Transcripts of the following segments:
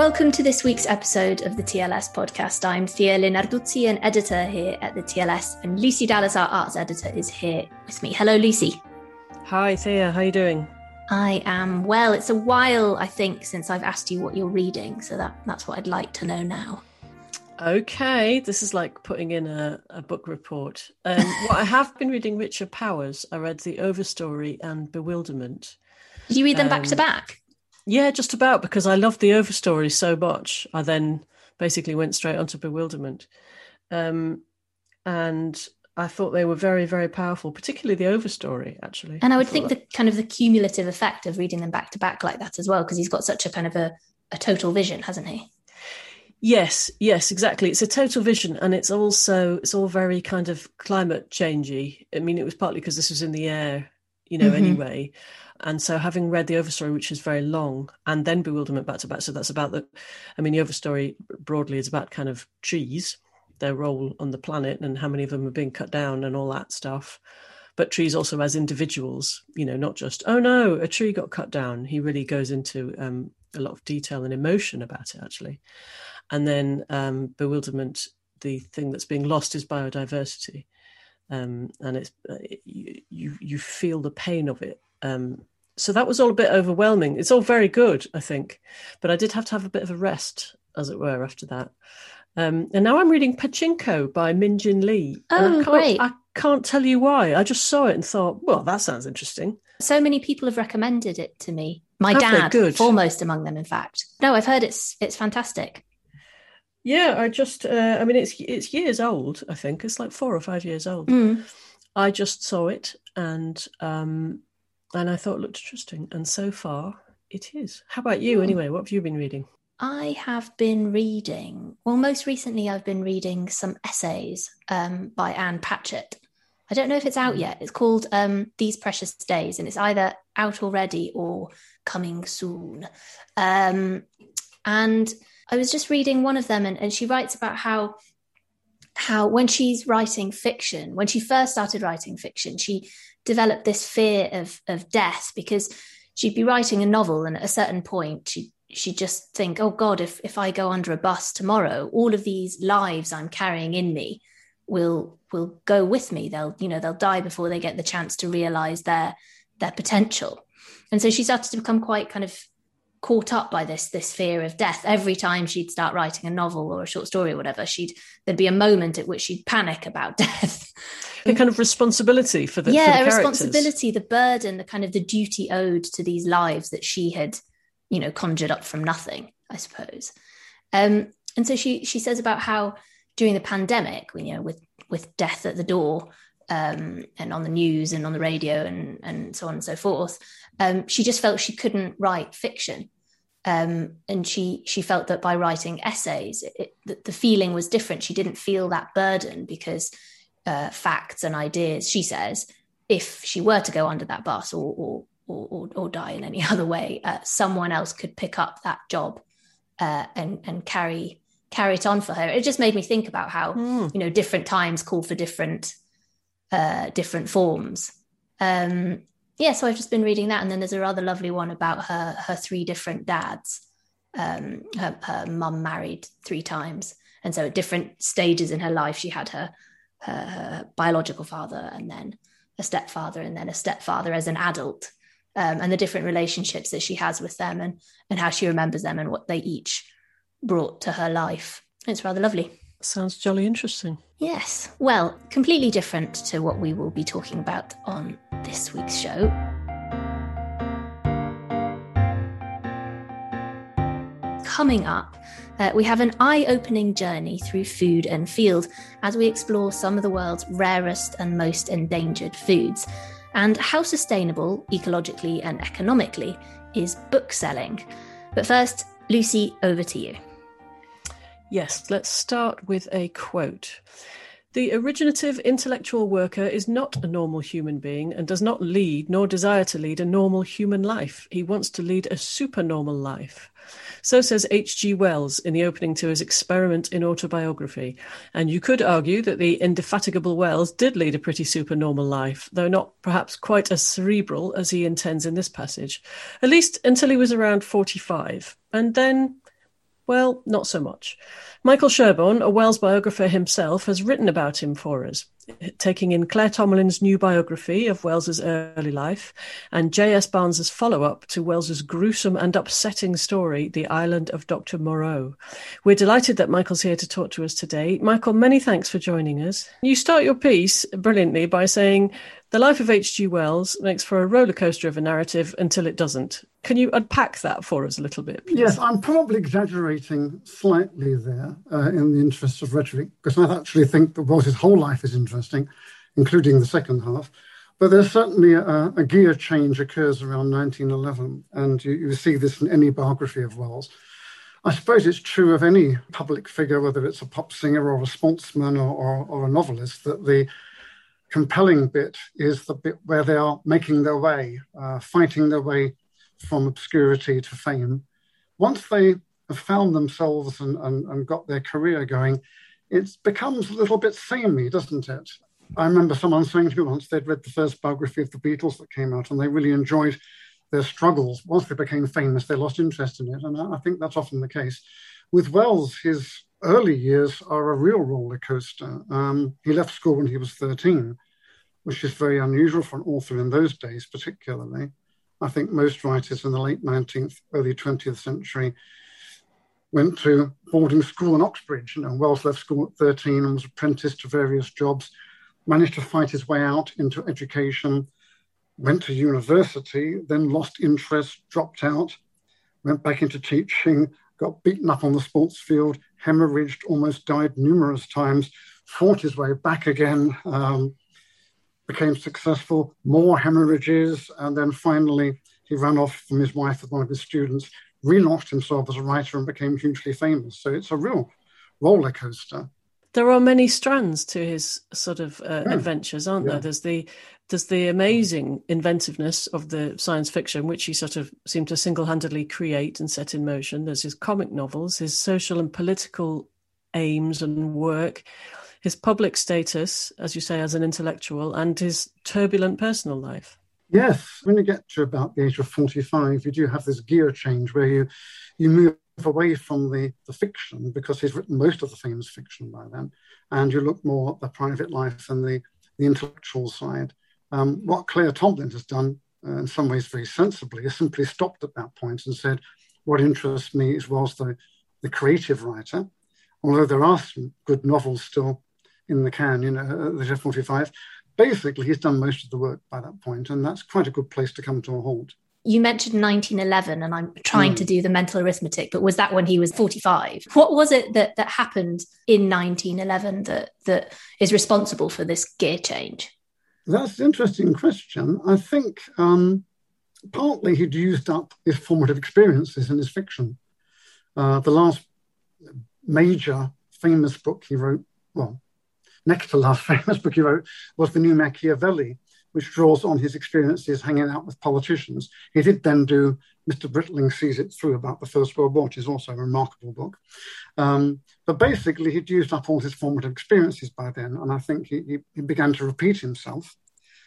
Welcome to this week's episode of the TLS podcast. I'm Thea Lenarduzzi, an editor here at the TLS, and Lucy Dallas, our arts editor, is here with me. Hello, Lucy. Hi, Thea. How are you doing? I am well. It's a while, I think, since I've asked you what you're reading, so that, that's what I'd like to know now. Okay, this is like putting in a, a book report. Um, what I have been reading Richard Powers. I read The Overstory and Bewilderment. Did you read them back to Um, back? Yeah, just about because I loved The Overstory so much. I then basically went straight onto Bewilderment. Um, and I thought they were very, very powerful, particularly The Overstory, actually. And I would thought think the kind of the cumulative effect of reading them back to back like that as well, because he's got such a kind of a, a total vision, hasn't he? Yes, yes, exactly. It's a total vision, and it's also it's all very kind of climate changey. I mean, it was partly because this was in the air, you know, Mhm. anyway. And so, having read the Overstory, which is very long, and then Bewilderment back to back, so that's about the. I mean, the Overstory broadly is about kind of trees, their role on the planet, and how many of them are being cut down, and all that stuff. But trees also as individuals, you know, not just oh no, a tree got cut down. He really goes into um, a lot of detail and emotion about it, actually and then um, bewilderment the thing that's being lost is biodiversity um, and it's uh, you, you you feel the pain of it um, so that was all a bit overwhelming it's all very good i think but i did have to have a bit of a rest as it were after that um, and now i'm reading pachinko by min jin lee Oh, I can't, great. i can't tell you why i just saw it and thought well that sounds interesting So many people have recommended it to me. My Have dad, foremost among them, in fact. No, I've heard it's it's fantastic. Yeah i just uh, i mean it's it's years old i think it's like four or five years old Mm. I just saw it and um and I thought it looked interesting and so far it is. How about you Hmm. anyway? What have you been reading? I have been reading, well, most recently, I've been reading some essays um, by Ann Patchett. I don't know if it's out yet. It's called um, These Precious Days, and it's either out already or coming soon. Um, and I was just reading one of them, and, and she writes about how how when she's writing fiction, when she first started writing fiction, she developed this fear of of death because she'd be writing a novel, and at a certain point, she she'd just think, oh God, if if I go under a bus tomorrow, all of these lives I'm carrying in me will will go with me. They'll, you know, they'll die before they get the chance to realize their their potential. And so she started to become quite kind of caught up by this this fear of death. Every time she'd start writing a novel or a short story or whatever she'd there'd be a moment at which she'd panic about death. The kind of responsibility for the, for yeah the a responsibility the burden the kind of the duty owed to these lives that she had you know conjured up from nothing i suppose. Um and so she she says about how during the pandemic you know with with death at the door um and on the news and on the radio and and so on and so forth um she just felt she couldn't write fiction um and she she felt that by writing essays it, it, the, feeling was different she didn't feel that burden because uh, facts and ideas. She says if she were to go under that bus or or or, or die in any other way, uh, someone else could pick up that job uh, and and carry carry it on for her. It just made me think about how mm. you know different times call for different uh, different forms. Um, yeah, so I've just been reading that, and then there's a rather lovely one about her her three different dads. Um, her her mum married three times, and so at different stages in her life, she had her her, her biological father, and then a stepfather, and then a stepfather as an adult, um, and the different relationships that she has with them, and and how she remembers them, and what they each brought to her life. It's rather lovely. Sounds jolly interesting. Yes. Well, completely different to what we will be talking about on this week's show. Coming up, uh, we have an eye opening journey through food and field as we explore some of the world's rarest and most endangered foods and how sustainable, ecologically and economically, is book selling. But first, Lucy, over to you. Yes, let's start with a quote. The originative intellectual worker is not a normal human being and does not lead nor desire to lead a normal human life. He wants to lead a supernormal life. So says H.G. Wells in the opening to his experiment in autobiography. And you could argue that the indefatigable Wells did lead a pretty supernormal life, though not perhaps quite as cerebral as he intends in this passage, at least until he was around 45. And then well, not so much. Michael Sherborne, a Wells biographer himself, has written about him for us, taking in Claire Tomalin's new biography of Wells's early life and J.S. Barnes's follow-up to Wells's gruesome and upsetting story, The Island of Dr. Moreau. We're delighted that Michael's here to talk to us today. Michael, many thanks for joining us. You start your piece brilliantly by saying the life of H.G. Wells makes for a roller coaster of a narrative until it doesn't. Can you unpack that for us a little bit? Please? Yes, I'm probably exaggerating slightly there uh, in the interest of rhetoric, because I actually think that Wells's whole life is interesting, including the second half. But there's certainly a, a gear change occurs around 1911, and you, you see this in any biography of Wells. I suppose it's true of any public figure, whether it's a pop singer or a sportsman or, or, or a novelist, that the compelling bit is the bit where they are making their way, uh, fighting their way from obscurity to fame. Once they have found themselves and, and, and got their career going, it becomes a little bit samey, doesn't it? I remember someone saying to me once they'd read the first biography of the Beatles that came out and they really enjoyed their struggles. Once they became famous, they lost interest in it. And I think that's often the case. With Wells, his early years are a real roller coaster. Um, he left school when he was 13, which is very unusual for an author in those days, particularly. I think most writers in the late 19th, early 20th century went to boarding school in Oxbridge. You know, Wells left school at 13 and was apprenticed to various jobs, managed to fight his way out into education, went to university, then lost interest, dropped out, went back into teaching, got beaten up on the sports field, hemorrhaged, almost died numerous times, fought his way back again, um, became successful, more hemorrhages, and then finally he ran off from his wife with one of his students, relaunched himself as a writer, and became hugely famous. So it's a real roller coaster. There are many strands to his sort of uh, yeah. adventures, aren't yeah. there? There's the there's the amazing inventiveness of the science fiction, which he sort of seemed to single handedly create and set in motion. There's his comic novels, his social and political aims and work, his public status, as you say, as an intellectual, and his turbulent personal life. Yes, when you get to about the age of 45, you do have this gear change where you, you move away from the, the fiction because he's written most of the famous fiction by then, and you look more at the private life and the, the intellectual side. Um, what Claire Tomalin has done, uh, in some ways very sensibly, is simply stopped at that point and said, What interests me is was the, the creative writer, although there are some good novels still in the can, you know, at the 45. Basically, he's done most of the work by that point, and that's quite a good place to come to a halt. You mentioned 1911, and I'm trying mm. to do the mental arithmetic, but was that when he was 45? What was it that, that happened in 1911 that, that is responsible for this gear change? That's an interesting question. I think um, partly he'd used up his formative experiences in his fiction. Uh, the last major famous book he wrote, well, next to last famous book he wrote was The New Machiavelli, which draws on his experiences hanging out with politicians. He did then do Mr. Britling Sees It Through about the First World War, which is also a remarkable book. Um, but basically, he'd used up all his formative experiences by then, and I think he, he, began to repeat himself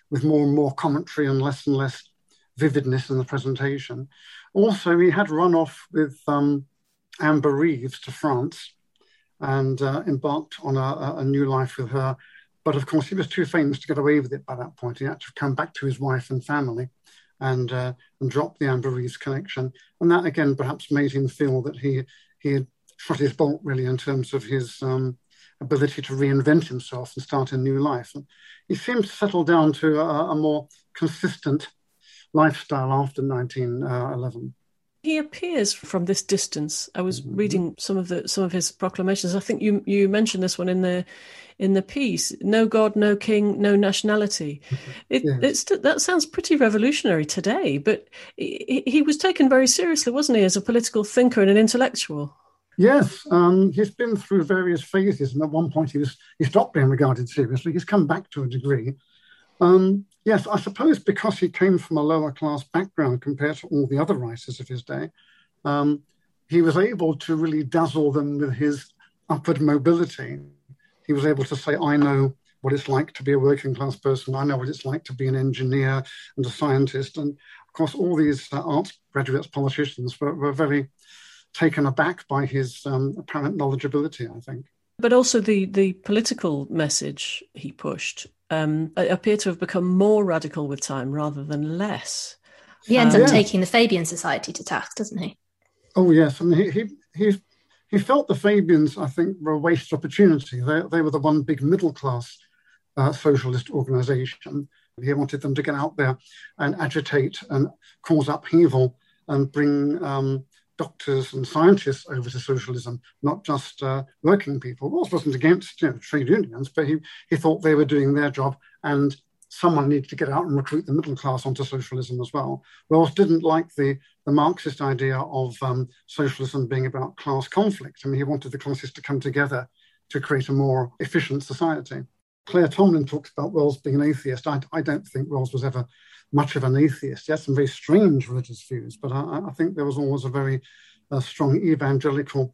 with more and more commentary and less and less vividness in the presentation. Also, he had run off with um, Amber Reeves to France and uh, embarked on a, a new life with her but of course, he was too famous to get away with it by that point. He had to come back to his wife and family and uh, and drop the Amber Reeves connection. And that again perhaps made him feel that he he had shot his bolt really in terms of his um, ability to reinvent himself and start a new life. And he seemed to settle down to a, a more consistent lifestyle after 1911 he appears from this distance. I was mm-hmm. reading some of the some of his proclamations. I think you you mentioned this one in the in the piece. No God, no king, no nationality. It, yes. it's that sounds pretty revolutionary today, but he, he, was taken very seriously, wasn't he, as a political thinker and an intellectual? Yes, um, he's been through various phases, and at one point he was he stopped being regarded seriously. He's come back to a degree. Um, Yes, I suppose because he came from a lower class background compared to all the other writers of his day, um, he was able to really dazzle them with his upward mobility. He was able to say, I know what it's like to be a working class person. I know what it's like to be an engineer and a scientist. And of course, all these uh, arts graduates, politicians were, were very taken aback by his um, apparent knowledgeability, I think. But also the, the political message he pushed um, appear to have become more radical with time rather than less. He ends um, up yeah. taking the Fabian Society to task, doesn't he? Oh yes, and he he he, he felt the Fabians, I think, were a waste of opportunity. They they were the one big middle class uh, socialist organisation. He wanted them to get out there and agitate and cause upheaval and bring um, doctors and scientists over to socialism, not just uh, working people. Wells wasn't against you know, trade unions, but he, he thought they were doing their job and someone needed to get out and recruit the middle class onto socialism as well. Wells didn't like the, the Marxist idea of um, socialism being about class conflict. I mean, he wanted the classes to come together to create a more efficient society. Claire Tomalin talks about Wells being an atheist. I, I don't think Wells was ever much of an atheist. He had some very strange religious views, but I, I think there was always a very uh, strong evangelical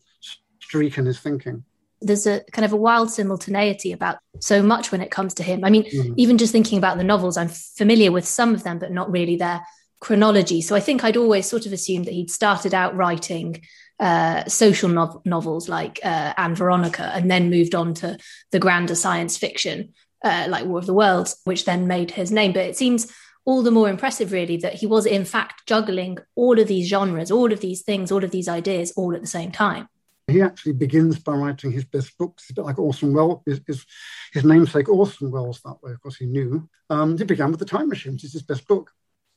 streak in his thinking. There's a kind of a wild simultaneity about so much when it comes to him. I mean, mm. even just thinking about the novels, I'm familiar with some of them, but not really their chronology. So I think I'd always sort of assumed that he'd started out writing uh, social no- novels like uh, Ann Veronica and then moved on to the grander science fiction uh, like War of the Worlds, which then made his name. But it seems all the more impressive, really, that he was in fact juggling all of these genres, all of these things, all of these ideas all at the same time. He actually begins by writing his best books, a bit like Orson Welles, his, his, his namesake Orson Welles that way, of course, he knew. Um, he began with The Time Machine, which is his best book.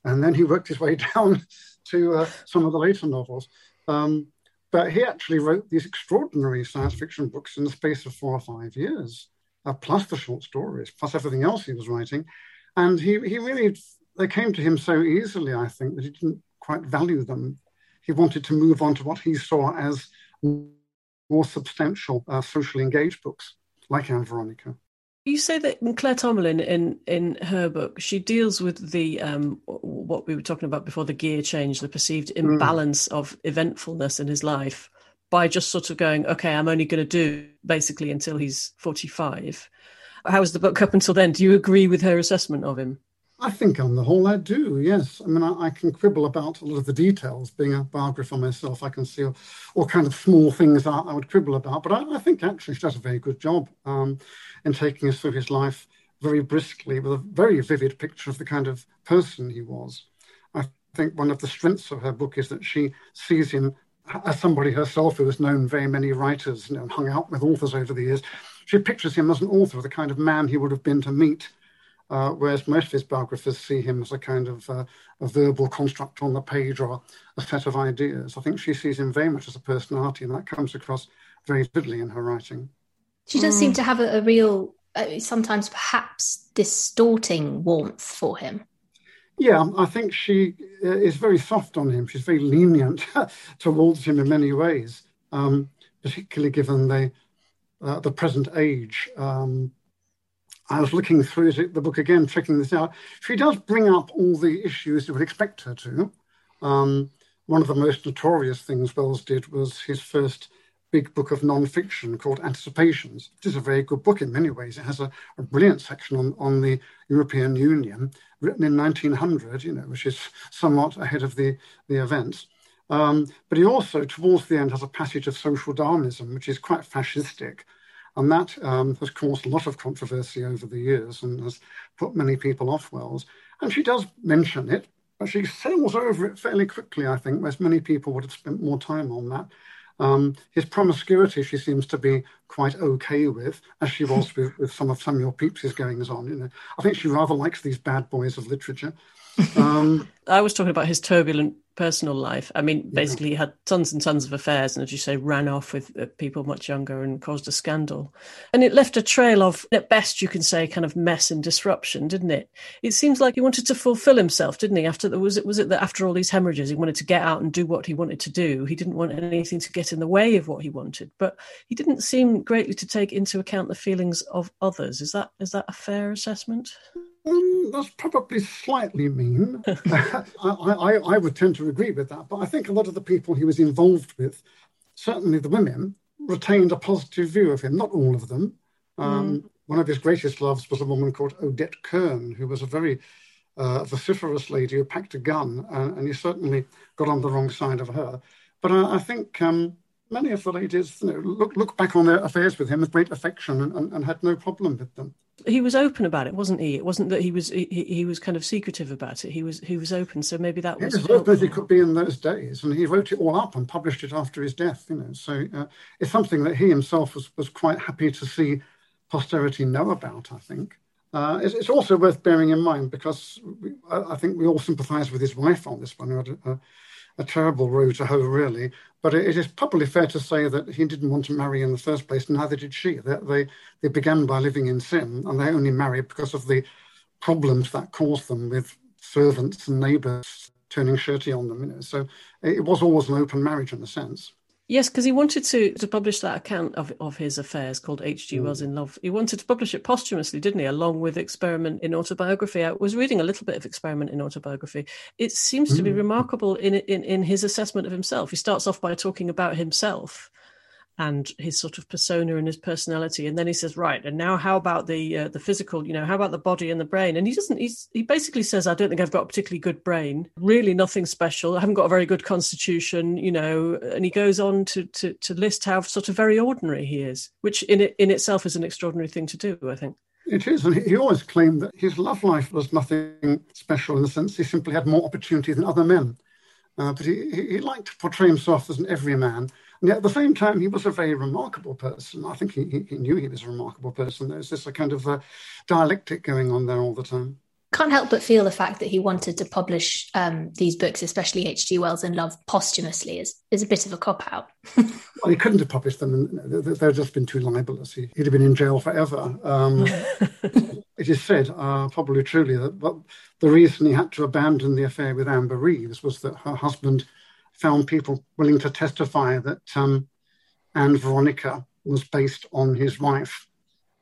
And then he worked his way down to uh, some of the later novels. Um, but he actually wrote these extraordinary science fiction books in the space of four or five years, uh, plus the short stories, plus everything else he was writing. And he, he really they came to him so easily, I think, that he didn't quite value them. He wanted to move on to what he saw as more substantial, uh, socially engaged books, like Ann Veronica. You say that Claire Tomalin in in her book she deals with the um, what we were talking about before the gear change, the perceived mm. imbalance mm. of eventfulness in his life by just sort of going, okay, I'm only going to do basically until he's 45. How was the book up until then? Do you agree with her assessment of him? I think on the whole I do, yes. I mean, I, I, can quibble about a lot of the details. Being a biographer myself, I can see all, kind of small things I, I would quibble about. But I, I, think actually she does a very good job um, in taking us through his life very briskly with a very vivid picture of the kind of person he was. I think one of the strengths of her book is that she sees him as somebody herself who has known very many writers you know, and hung out with authors over the years. She pictures him as an author, the kind of man he would have been to meet uh, whereas most of his biographers see him as a kind of uh, a verbal construct on the page or a set of ideas. I think she sees him very much as a personality, and that comes across very vividly in her writing. She does mm. seem to have a, a real, uh, sometimes perhaps distorting warmth for him. Yeah, I think she uh, is very soft on him. She's very lenient towards him in many ways, um, particularly given the uh, the present age. Um, I was looking through the book again, checking this out. She does bring up all the issues you would expect her to. Um, one of the most notorious things Wells did was his first big book of non-fiction called Anticipations, which is a very good book in many ways. It has a, a brilliant section on, on the European Union, written in 1900, you know, which is somewhat ahead of the, the events. Um, but he also, towards the end, has a passage of social Darwinism, which is quite fascistic. And that um, has caused a lot of controversy over the years and has put many people off Wells. And she does mention it, but she sails over it fairly quickly, I think, whereas many people would have spent more time on that. Um, his promiscuity, she seems to be quite okay with, as she was with, with some of Samuel Pepys's goings on. You know, I think she rather likes these bad boys of literature. Um, I was talking about his turbulent personal life. I mean, basically, yeah. he had tons and tons of affairs, and as you say, ran off with uh, people much younger and caused a scandal. And it left a trail of, at best, you can say, kind of mess and disruption, didn't it? It seems like he wanted to fulfill himself, didn't he? After was it was it that after all these hemorrhages, he wanted to get out and do what he wanted to do. He didn't want anything to get in the way of what he wanted, but he didn't seem greatly to take into account the feelings of others. Is that is that a fair assessment? Um, that's probably slightly mean. I, I, I, would tend to agree with that. But I think a lot of the people he was involved with, certainly the women, retained a positive view of him. Not all of them. Um, mm. One of his greatest loves was a woman called Odette Keun, who was a very uh, vociferous lady who packed a gun, uh, and he certainly got on the wrong side of her. But I, I think um, many of the ladies you know, look, look back on their affairs with him with great affection and, and, and had no problem with them he was open about it, wasn't he? It wasn't that he was he, he was kind of secretive about it. He was he was open, so maybe that was as open as he could be in those days, and he wrote it all up and published it after his death. You know, so uh, it's something that he himself was was quite happy to see posterity know about. I think uh, it's, it's, also worth bearing in mind because we, I, I, think we all sympathise with his wife on this one, who had a, a terrible row to hoe, really. But it, it is probably fair to say that he didn't want to marry in the first place, neither did she. They, they, they began by living in sin, and they only married because of the problems that caused them with servants and neighbours turning shirty on them. You know. So it was always an open marriage in a sense. Yes, because he wanted to to publish that account of, of his affairs called H.G. Mm. Wells in Love. He wanted to publish it posthumously, didn't he? Along with Experiment in Autobiography. I was reading a little bit of Experiment in Autobiography. It seems mm. to be mm. remarkable in, in in his assessment of himself. He starts off by talking about himself and his sort of persona and his personality. And then he says right and now how about the uh, the physical you know how about the body and the brain? And he doesn't he's, he basically says i don't think i've got a particularly good brain really nothing special i haven't got a very good constitution you know and he goes on to to, to list how sort of very ordinary he is which in in itself is an extraordinary thing to do i think. It is, and he always claimed that his love life was nothing special in the sense he simply had more opportunity than other men. Uh, but he, he liked to portray himself as an everyman, and at the same time, he was a very remarkable person. I think he, he knew he was a remarkable person. There's this a kind of a dialectic going on there all the time. Can't help but feel the fact that he wanted to publish um, these books, especially H.G. Wells in Love, posthumously, is, is a bit of a cop out. well, he couldn't have published them. They've just been too libelous. He, would have been in jail forever. Um, it is said, uh, probably truly, that the reason he had to abandon the affair with Amber Reeves was that her husband found people willing to testify that um, Ann Veronica was based on his wife,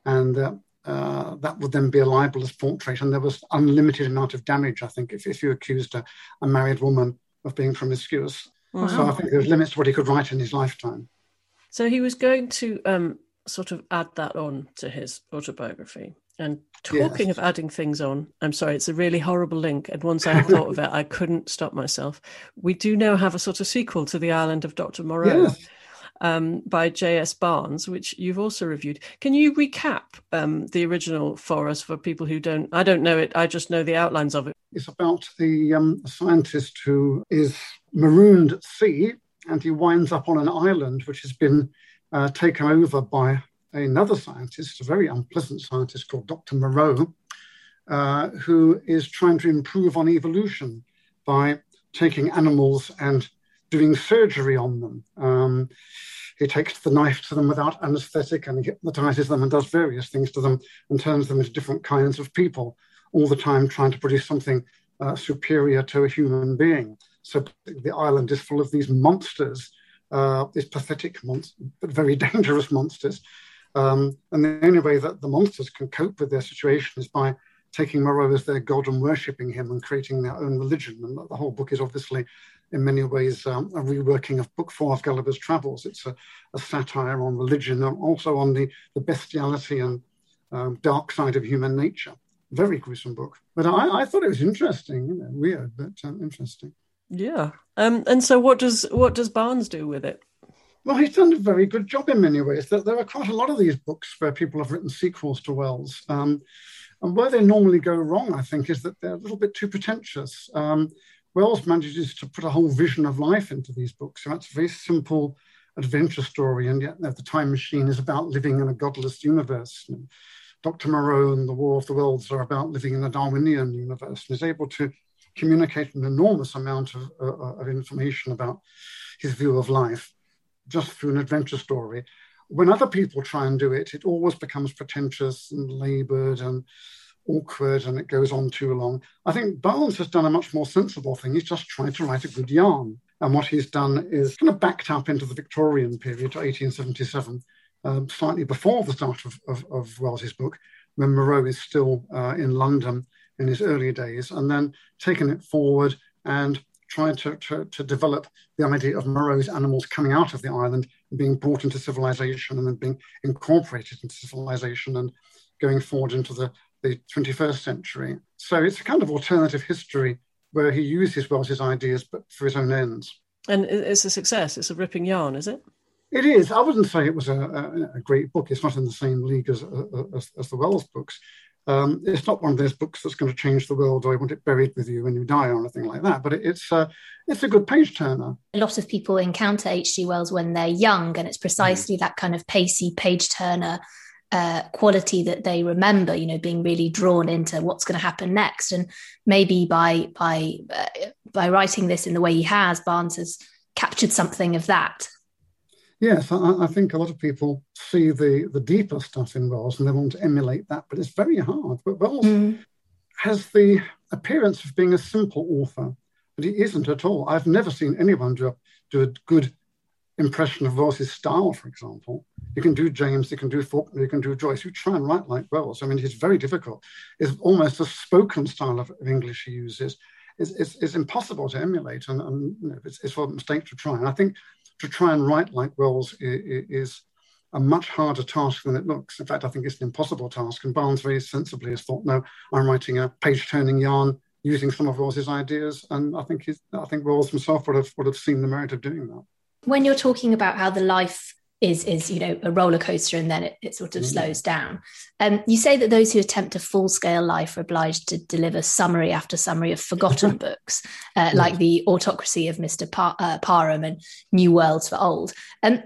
and that uh, that would then be a libelous portrait, and there was unlimited amount of damage. I think if, if you accused a, a married woman of being promiscuous, wow. so I think there's limits to what he could write in his lifetime. So he was going to um, sort of add that on to his autobiography. And talking yes. of adding things on, I'm sorry, it's a really horrible link. And once I thought of it, I couldn't stop myself. We do now have a sort of sequel to The Island of Dr. Moreau. Um, by J.S. Barnes, which you've also reviewed. Can you recap um, the original for us for people who don't? I don't know it. I just know the outlines of it. It's about the um, scientist who is marooned at sea, and he winds up on an island which has been uh, taken over by another scientist, a very unpleasant scientist called Dr. Moreau, uh, who is trying to improve on evolution by taking animals and doing surgery on them. Um, he takes the knife to them without anesthetic and hypnotizes them and does various things to them and turns them into different kinds of people, all the time trying to produce something uh, superior to a human being. So the island is full of these monsters, uh, these pathetic monsters, but very dangerous monsters, Um, and the only way that the monsters can cope with their situation is by taking Moreau as their god and worshipping him and creating their own religion. And the whole book is obviously, in many ways, um, a reworking of Book Four of Gulliver's Travels. It's a, a satire on religion and also on the, the bestiality and um, dark side of human nature. Very gruesome book. But I, I thought it was interesting, you know, weird, but um, interesting. Yeah. Um, and so what does what does Barnes do with it? Well, he's done a very good job in many ways. There, are quite a lot of these books where people have written sequels to Wells. Um, and where they normally go wrong, I think, is that they're a little bit too pretentious. Um, Wells manages to put a whole vision of life into these books. So it's a very simple adventure story, and yet the time machine is about living in a godless universe. And Dr. Moreau and the War of the Worlds are about living in a Darwinian universe, and is able to communicate an enormous amount of, uh, of information about his view of life just through an adventure story when other people try and do it, it always becomes pretentious and labored and awkward and it goes on too long. I think Barnes has done a much more sensible thing. He's just tried to write a good yarn. And what he's done is kind of backed up into the Victorian period to 1877, um, slightly before the start of, of, of Wells's book, when Moreau is still uh, in London in his early days, and then taken it forward and tried to, to, to develop the idea of Moreau's animals coming out of the island and being brought into civilization and then being incorporated into civilization and going forward into the, the 21st century. So it's a kind of alternative history where he uses Wells's ideas but for his own ends. And it's a success. It's a ripping yarn, is it? It is. I wouldn't say it was a, a, a great book. It's not in the same league as, as, as the Wells books, um, it's not one of those books that's going to change the world or I want it buried with you when you die or anything like that. But it, it's uh, it's a good page turner. A lot of people encounter H.G. Wells when they're young, and it's precisely mm. that kind of pacey page turner uh, quality that they remember. You know, being really drawn into what's going to happen next, and maybe by by uh, by writing this in the way he has, Barnes has captured something of that. Yes, I, I, think a lot of people see the, the deeper stuff in Wells and they want to emulate that, but it's very hard. But Wells mm. has the appearance of being a simple author, but he isn't at all. I've never seen anyone do a, do a good impression of Wells's style, for example. You can do James, you can do Faulkner, you can do Joyce. You try and write like Wells. I mean, it's very difficult. It's almost a spoken style of, of English he uses. It's, it's, it's, impossible to emulate, and, and you know, it's, it's a mistake to try. And I think to try and write like Wells is a much harder task than it looks. In fact, I think it's an impossible task. And Barnes very sensibly has thought, no, I'm writing a page-turning yarn using some of Wells's ideas, and I think I think Wells himself would have would have seen the merit of doing that. When you're talking about how the life is is you know a roller coaster and then it, it sort of mm. slows down. Um, you say that those who attempt a full scale life are obliged to deliver summary after summary of forgotten books, uh, like the Autocracy of Mister Par- uh, Parham and New Worlds for Old. Um,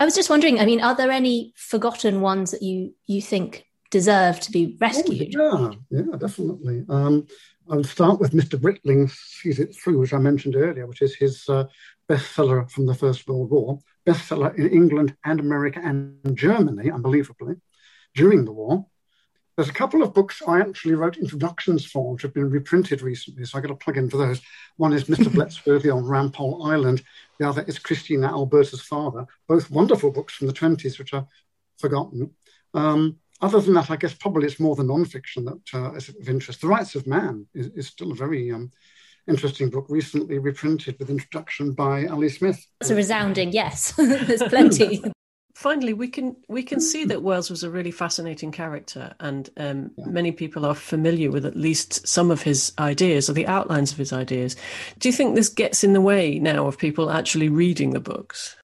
I was just wondering. I mean, are there any forgotten ones that you you think deserve to be rescued? Oh, yeah, yeah, definitely. Um, I'll start with Mr. Britling's Sees It Through, which I mentioned earlier, which is his uh, bestseller from the First World War bestseller in England and America and Germany, unbelievably, during the war. There's a couple of books I actually wrote introductions for, which have been reprinted recently, so I got a plug in for those. One is Mr. Bletsworthy on Rampole Island. The other is Christina Alberta's Father. Both wonderful books from the 20s, which are forgotten. Um, other than that, I guess probably it's more the non-fiction that uh, is of interest. The Rights of Man is, is still a very um, interesting book recently reprinted with introduction by Ali Smith. That's a resounding yes. There's plenty. Finally, we can we can see that Wells was a really fascinating character, and um, yeah. many people are familiar with at least some of his ideas or the outlines of his ideas. Do you think this gets in the way now of people actually reading the books?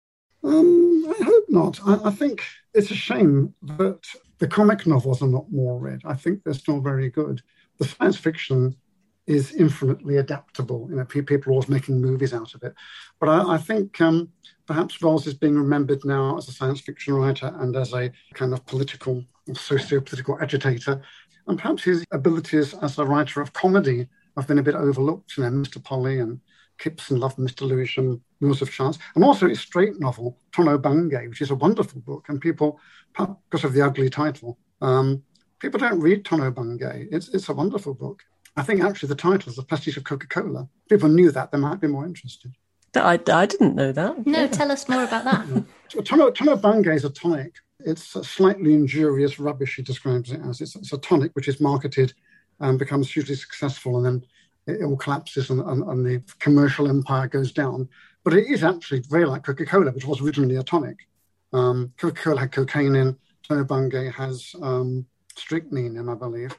Um, I hope not. I, I think it's a shame that the comic novels are not more read. I think they're still very good. The science fiction is infinitely adaptable. You know, people are always making movies out of it. But I, I think um, perhaps Wells is being remembered now as a science fiction writer and as a kind of political, socio-political agitator. And perhaps his abilities as a writer of comedy have been a bit overlooked. You know, Mr. Polly and Kipps and Love Mr. Lewisham, Wheels of Chance, and also his straight novel, Tono Bungay, which is a wonderful book. And people, because of the ugly title, um, people don't read Tono Bungay. It's, it's a wonderful book. I think actually the title is The Prestige of Coca Cola. People knew that, they might be more interested. I, I didn't know that. No, yeah. tell us more about that. yeah. Tono, Tono Bungay is a tonic. it's a slightly injurious rubbish, he describes it as. It's, it's a tonic which is marketed and becomes hugely successful, and then it, it all collapses and, and, and, the commercial empire goes down. But it is actually very like Coca Cola, which was originally a tonic. Um, Coca Cola had cocaine in, Tono Bungay has um, strychnine in, I believe.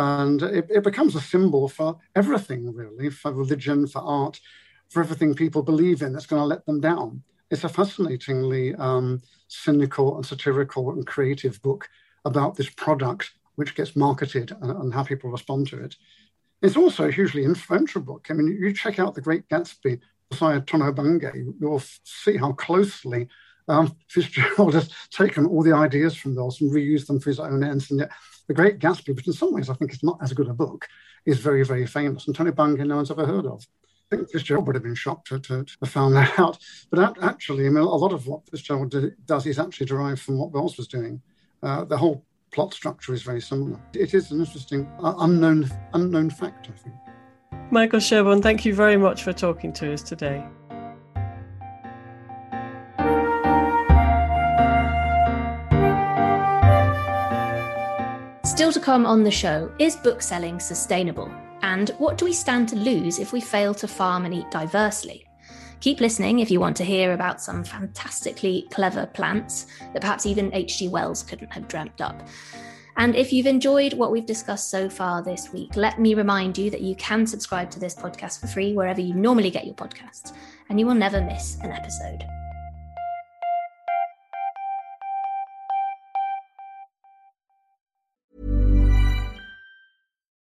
And it, it becomes a symbol for everything, really, for religion, for art, for everything people believe in that's going to let them down. It's a fascinatingly um, cynical and satirical and creative book about this product which gets marketed and, and, how people respond to it. It's also a hugely influential book. I mean, you check out The Great Gatsby beside Tono Bungay, you'll see how closely um, Fitzgerald has taken all the ideas from those and reused them for his own ends. And yet, The Great Gatsby, which in some ways I think is not as good a book, is very, very famous. And Tono Bungay, no one's ever heard of. I think Fitzgerald would have been shocked to, to, to found that out. But actually, I mean, a lot of what Fitzgerald does is actually derived from what Wells was doing. Uh, the whole plot structure is very similar. It is an interesting uh, unknown unknown fact, I think. Michael Sherborne, thank you very much for talking to us today. Still to come on the show is book selling sustainable? And what do we stand to lose if we fail to farm and eat diversely? Keep listening if you want to hear about some fantastically clever plants that perhaps even H.G. Wells couldn't have dreamt up. And if you've enjoyed what we've discussed so far this week, let me remind you that you can subscribe to this podcast for free wherever you normally get your podcasts, and you will never miss an episode.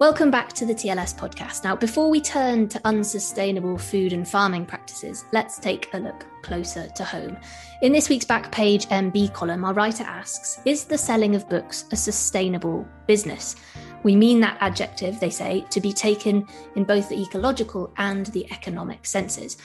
Welcome back to the TLS podcast. Now, before we turn to unsustainable food and farming practices, let's take a look closer to home. In this week's back page NB column, our writer asks Is the selling of books a sustainable business? We mean that adjective, they say, to be taken in both the ecological and the economic senses.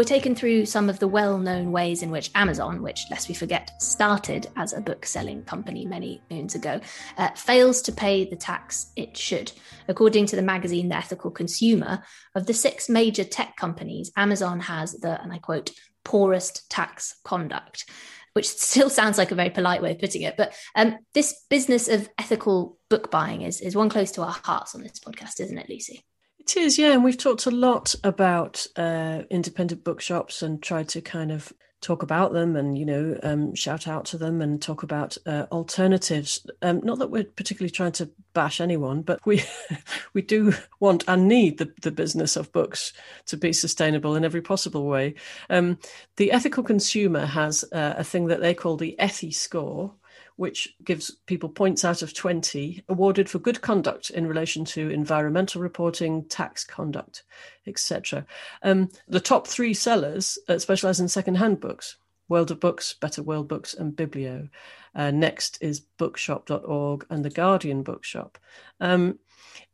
We're taken through some of the well known ways in which Amazon, which, lest we forget, started as a book selling company many moons ago, uh, fails to pay the tax it should. According to the magazine The Ethical Consumer, of the six major tech companies, Amazon has the, and I quote, poorest tax conduct. Which still sounds like a very polite way of putting it, but um, this business of ethical book buying is, is one close to our hearts on this podcast, isn't it, Lucy? It is, yeah. And we've talked a lot about uh, independent bookshops and tried to kind of talk about them and you know um, shout out to them and talk about uh, alternatives. Um, not that we're particularly trying to bash anyone, but we we do want and need the, the business of books to be sustainable in every possible way. Um, the ethical consumer has uh, a thing that they call the Ethiscore, which gives people points out of 20 awarded for good conduct in relation to environmental reporting, tax conduct, etc. Um, the top three sellers uh, specialize in second-hand books. World of Books, Better World Books, and Biblio. Uh, next is bookshop.org and the Guardian Bookshop. Um,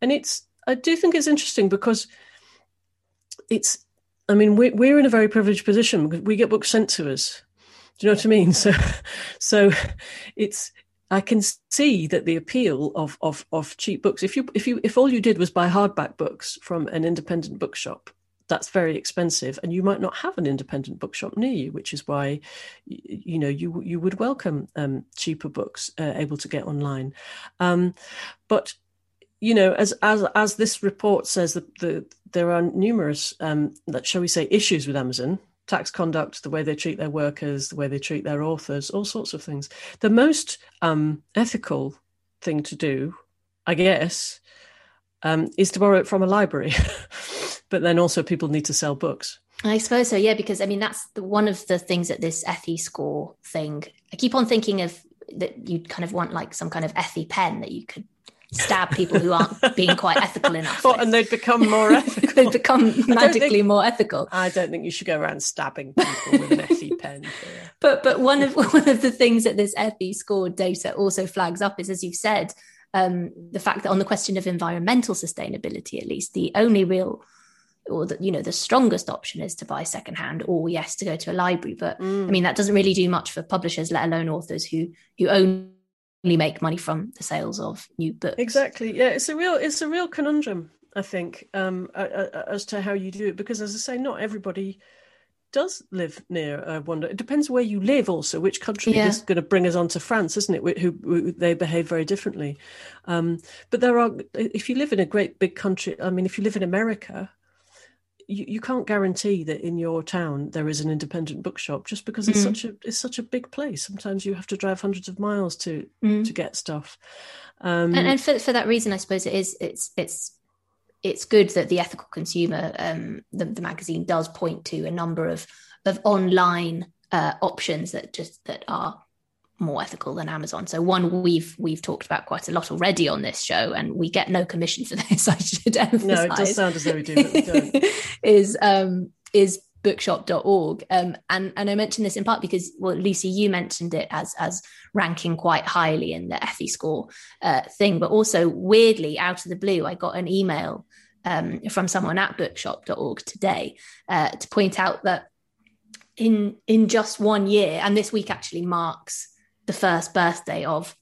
and it's, I do think it's interesting because it's, I mean, we're, we're in a very privileged position because we get books sent to us do you know what I mean? So, so it's I can see that the appeal of of of cheap books. If you if you if all you did was buy hardback books from an independent bookshop, that's very expensive, and you might not have an independent bookshop near you, which is why you know you you would welcome um, cheaper books uh, able to get online. Um, but you know, as as as this report says, the, the there are numerous um, that shall we say issues with Amazon tax conduct, the way they treat their workers, the way they treat their authors, all sorts of things. The most um, ethical thing to do, I guess, um, is to borrow it from a library. but then also people need to sell books. I suppose so, yeah, because I mean that's the, one of the things that this Ethiscore thing. I keep on thinking of that you'd kind of want like some kind of Ethi pen that you could stab people who aren't being quite ethical enough. Well, and they'd become more ethical. they'd become magically think, more ethical. I don't think you should go around stabbing people with an Ethi pen. But but one of one of the things that this Ethiscore data also flags up is, as you've said, um, the fact that on the question of environmental sustainability, at least, the only real or the, you know the strongest option is to buy secondhand or yes to go to a library but mm. i mean that doesn't really do much for publishers let alone authors who who own make money from the sales of new books. Exactly. Yeah, it's a real it's a real conundrum. I think um, as to how you do it, because as I say, not everybody does live near a wonder. It depends where you live, also which country yeah. is going to bring us on to France, isn't it? Who, who they behave very differently. Um, but there are, if you live in a great big country, I mean, if you live in America, you, you can't guarantee that in your town there is an independent bookshop just because it's mm. such a it's such a big place. Sometimes you have to drive hundreds of miles to mm. to get stuff. Um, and, and for for that reason, I suppose it is it's it's it's good that the ethical consumer um, the, the magazine does point to a number of of online uh, options that just that are more ethical than Amazon. So one we've we've talked about quite a lot already on this show, and we get no commission for this. I should emphasize. No, it does sound as though we do, but we don't. is um, is bookshop.org um, and and I mentioned this in part because well Lucy you mentioned it as as ranking quite highly in the Ethiscore uh, thing but also weirdly out of the blue I got an email um, from someone at bookshop.org today uh, to point out that in in just one year and this week actually marks the first birthday of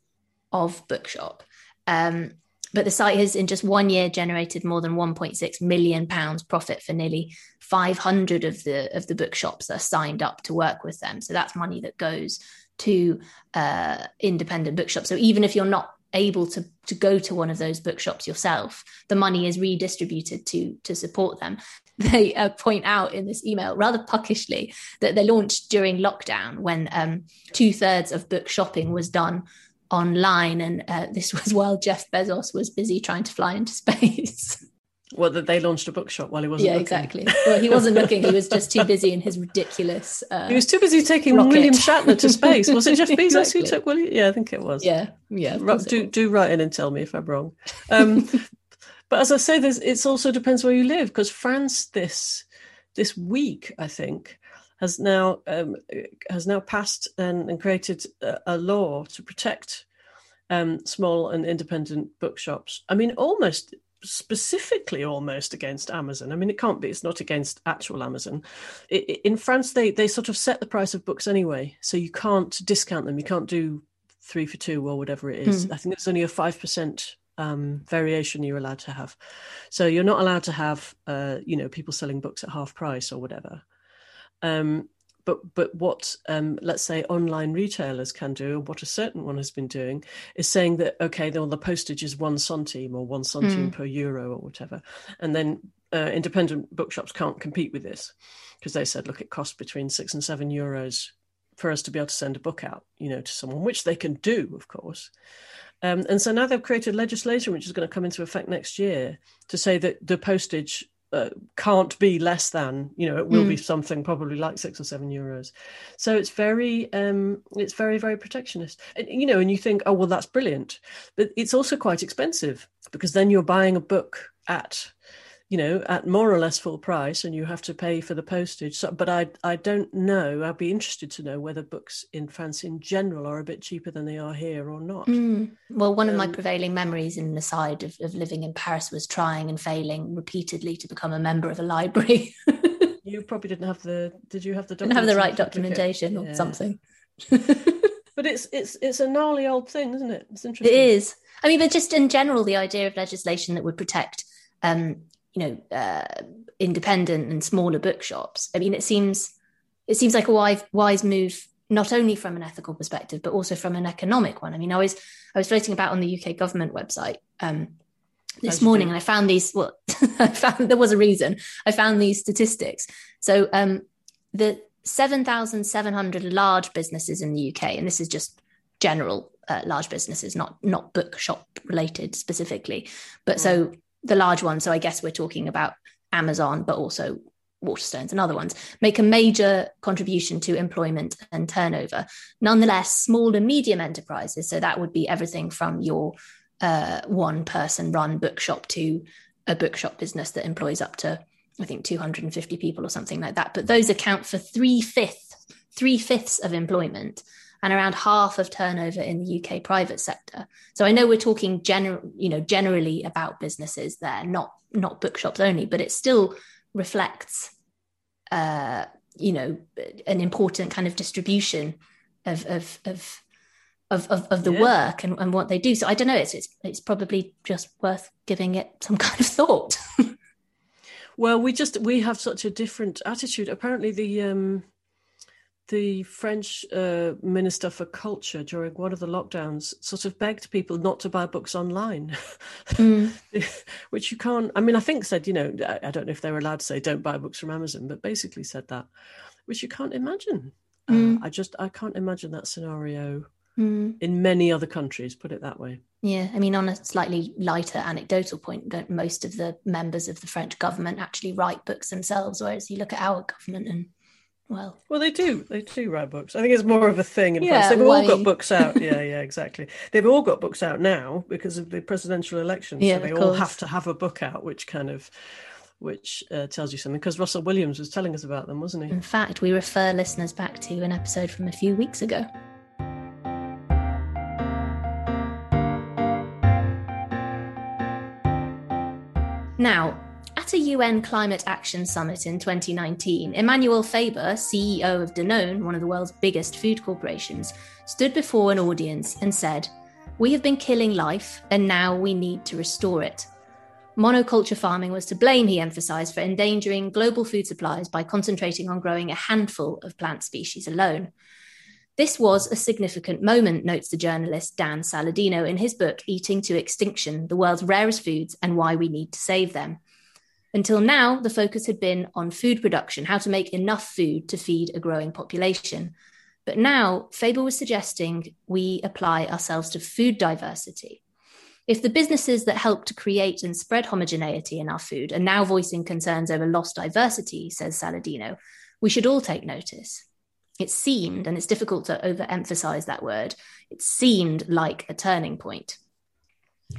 of Bookshop. Um, but the site has in just one year generated more than 1.6 million pounds profit for nearly 500 of the of the bookshops that are signed up to work with them. So that's money that goes to uh, independent bookshops. So even if you're not able to to go to one of those bookshops yourself, the money is redistributed to to support them. They uh, point out in this email rather puckishly that they launched during lockdown when um, two thirds of book shopping was done online, and uh, this was while Jeff Bezos was busy trying to fly into space. Well, that they launched a bookshop while he wasn't. Yeah, looking. exactly. Well, he wasn't looking. He was just too busy in his ridiculous. Uh, he was too busy taking rocket. William Shatner to space. Was it Jeff Bezos exactly. who took William? Yeah, I think it was. Yeah, yeah. do do write in and tell me if I'm wrong. Um, but as I say, this it also depends where you live because France this this week, I think, has now um, has now passed and, and created a, a, law to protect um, small and independent bookshops. I mean, almost specifically almost against Amazon. I mean, it can't be. It's not against actual Amazon. It, it, in France, they they sort of set the price of books anyway, so you can't discount them. You can't do three for two or whatever it is. Mm. I think it's only a five percent um, variation you're allowed to have. So you're not allowed to have, uh, you know, people selling books at half price or whatever. Um, but but what um, let's say online retailers can do, or what a certain one has been doing, is saying that okay, well, the postage is one centime or one centime mm. per euro or whatever, and then uh, independent bookshops can't compete with this because they said, look, it costs between six and seven euros for us to be able to send a book out, you know, to someone, which they can do, of course. Um, and so now they've created legislation which is going to come into effect next year to say that the postage uh, can't be less than you know it will mm. be something probably like six or seven euros. So it's very um it's very very protectionist. And, you know and you think oh well that's brilliant. But it's also quite expensive because then you're buying a book at you know, at more or less full price, and you have to pay for the postage. So, but I, I don't know. I'd be interested to know whether books in France in general are a bit cheaper than they are here or not. Mm. Well, one um, of my um, prevailing memories in the side of, of living in Paris was trying and failing repeatedly to become a member of a library. you probably didn't have the. Did you have the? Didn't have the right documentation or yeah. something. but it's it's it's a gnarly old thing, isn't it? It's interesting. It is. I mean, but just in general, the idea of legislation that would protect um, you know uh, independent and smaller bookshops. I mean it seems it seems like a wise wise move not only from an ethical perspective but also from an economic one. I mean i was i was floating about on the uk government website um, this morning and i found these well i found there was a reason. I found these statistics. So um, the 7700 large businesses in the uk and this is just general uh, large businesses not not bookshop related specifically but so the large ones, so I guess we're talking about Amazon, but also Waterstones and other ones, make a major contribution to employment and turnover. Nonetheless, small and medium enterprises, so that would be everything from your uh, one person run bookshop to a bookshop business that employs up to, I think, 250 people or something like that. But those account for three fifths, three fifths of employment and around half of turnover in the UK private sector. So I know we're talking general, you know, generally about businesses there, not not bookshops only, but it still reflects, uh, you know, an important kind of distribution of of of of, of, of the yeah. work and, and what they do. So I don't know. It's, it's it's probably just worth giving it some kind of thought. well, we just we have such a different attitude. Apparently, the um, the French uh, Minister for Culture during one of the lockdowns sort of begged people not to buy books online, mm. which you can't. I mean, I think said, you know, I don't know if they were allowed to say don't buy books from Amazon, but basically said that, which you can't imagine. Mm. Uh, I just I can't imagine that scenario mm. in many other countries. Put it that way. Yeah, I mean, on a slightly lighter anecdotal point, don't most of the members of the French government actually write books themselves? Whereas you look at our government and well well they do. They do write books. I think it's more of a thing in yeah, france they've all got books out. Yeah yeah exactly. They've all got books out now because of the presidential election yeah, so they all have to have a book out which kind of which uh, tells you something. Because russell williams was telling us about them wasn't he? In fact we refer listeners back to an episode from a few weeks ago. Now at a UN Climate Action Summit in 2019, Emmanuel Faber, CEO of Danone, one of the world's biggest food corporations, stood before an audience and said, We have been killing life, and now we need to restore it. Monoculture farming was to blame, he emphasized, for endangering global food supplies by concentrating on growing a handful of plant species alone. This was a significant moment, notes the journalist Dan Saladino in his book Eating to Extinction The World's Rarest Foods and Why We Need to Save Them. Until now, the focus had been on food production, how to make enough food to feed a growing population. But now, Faber was suggesting we apply ourselves to food diversity. If the businesses that help to create and spread homogeneity in our food are now voicing concerns over lost diversity, says Saladino, we should all take notice. It seemed, and it's difficult to overemphasize that word, it seemed like a turning point.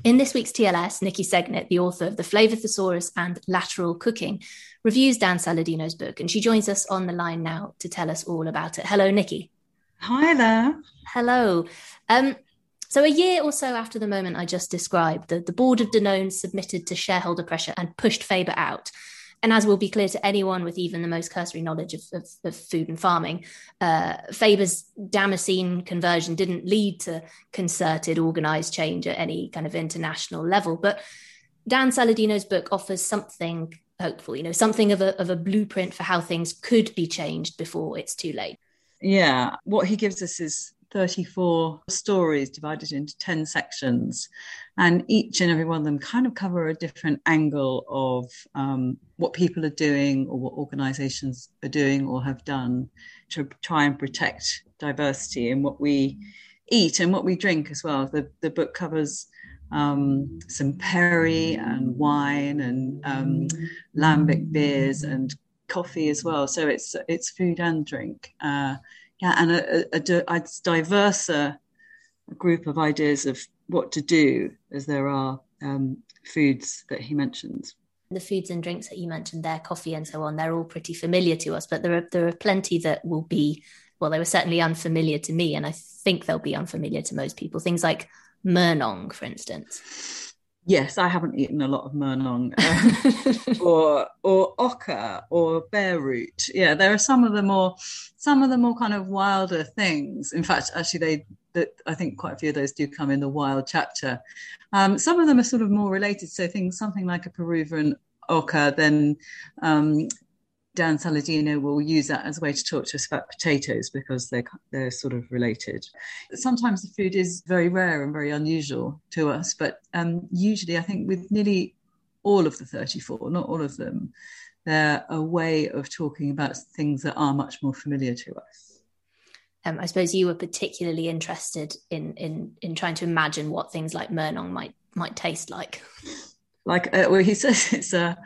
In this week's TLS, Nikki Segnit, the author of The Flavor Thesaurus and Lateral Cooking, reviews Dan Saladino's book, and she joins us on the line now to tell us all about it. Hello, Nikki. Hi there. Hello. Um, so, a year or so after the moment I just described, the, the board of Danone submitted to shareholder pressure and pushed Faber out and as will be clear to anyone with even the most cursory knowledge of, of, of food and farming, uh, Faber's Damascene conversion didn't lead to concerted, organized change at any kind of international level. But Dan Saladino's book offers something hopeful, you know, something of a, of a blueprint for how things could be changed before it's too late. Yeah, what he gives us is 34 stories divided into 10 sections. And each and every one of them kind of cover a different angle of um, what people are doing or what organizations are doing or have done to try and protect diversity in what we eat and what we drink as well. The, the book covers um, some perry and wine and um, lambic beers and coffee as well. So it's it's food and drink. Uh, yeah, and a, a, a, diverser group of ideas of what to do as there are um, foods that he mentions. The foods and drinks that you mentioned there, coffee and so on, they're all pretty familiar to us, but there are there are plenty that will be well, they were certainly unfamiliar to me, and I think they'll be unfamiliar to most people. Things like Murnong, for instance. Yes, I haven't eaten a lot of Murnong uh, or or oca or bear root. Yeah, there are some of the more some of the more kind of wilder things. In fact, actually, they that I think quite a few of those do come in the wild chapter. Um, some of them are sort of more related. So things something like a Peruvian oca, then um, Dan Saladino will use that as a way to talk to us about potatoes because they're they're sort of related. Sometimes the food is very rare and very unusual to us, but um, usually I think with nearly all of the 34, not all of them, they're a way of talking about things that are much more familiar to us. Um, I suppose you were particularly interested in in in trying to imagine what things like Murnong might might taste like. Like uh, well, he says it's a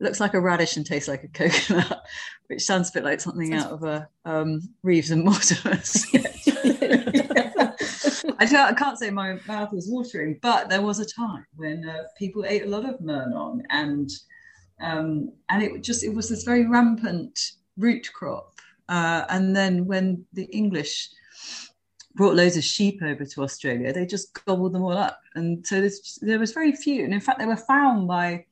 looks like a radish and tastes like a coconut, which sounds a bit like something sounds... out of a um, Reeves and Mortimer sketch. I, can't, I, can't, say my mouth was watering, but there was a time when uh, people ate a lot of Murnong, and um, and it just it was this very rampant root crop. Uh, and then when the English brought loads of sheep over to Australia, they just gobbled them all up, and so there was very few. And in fact, they were found by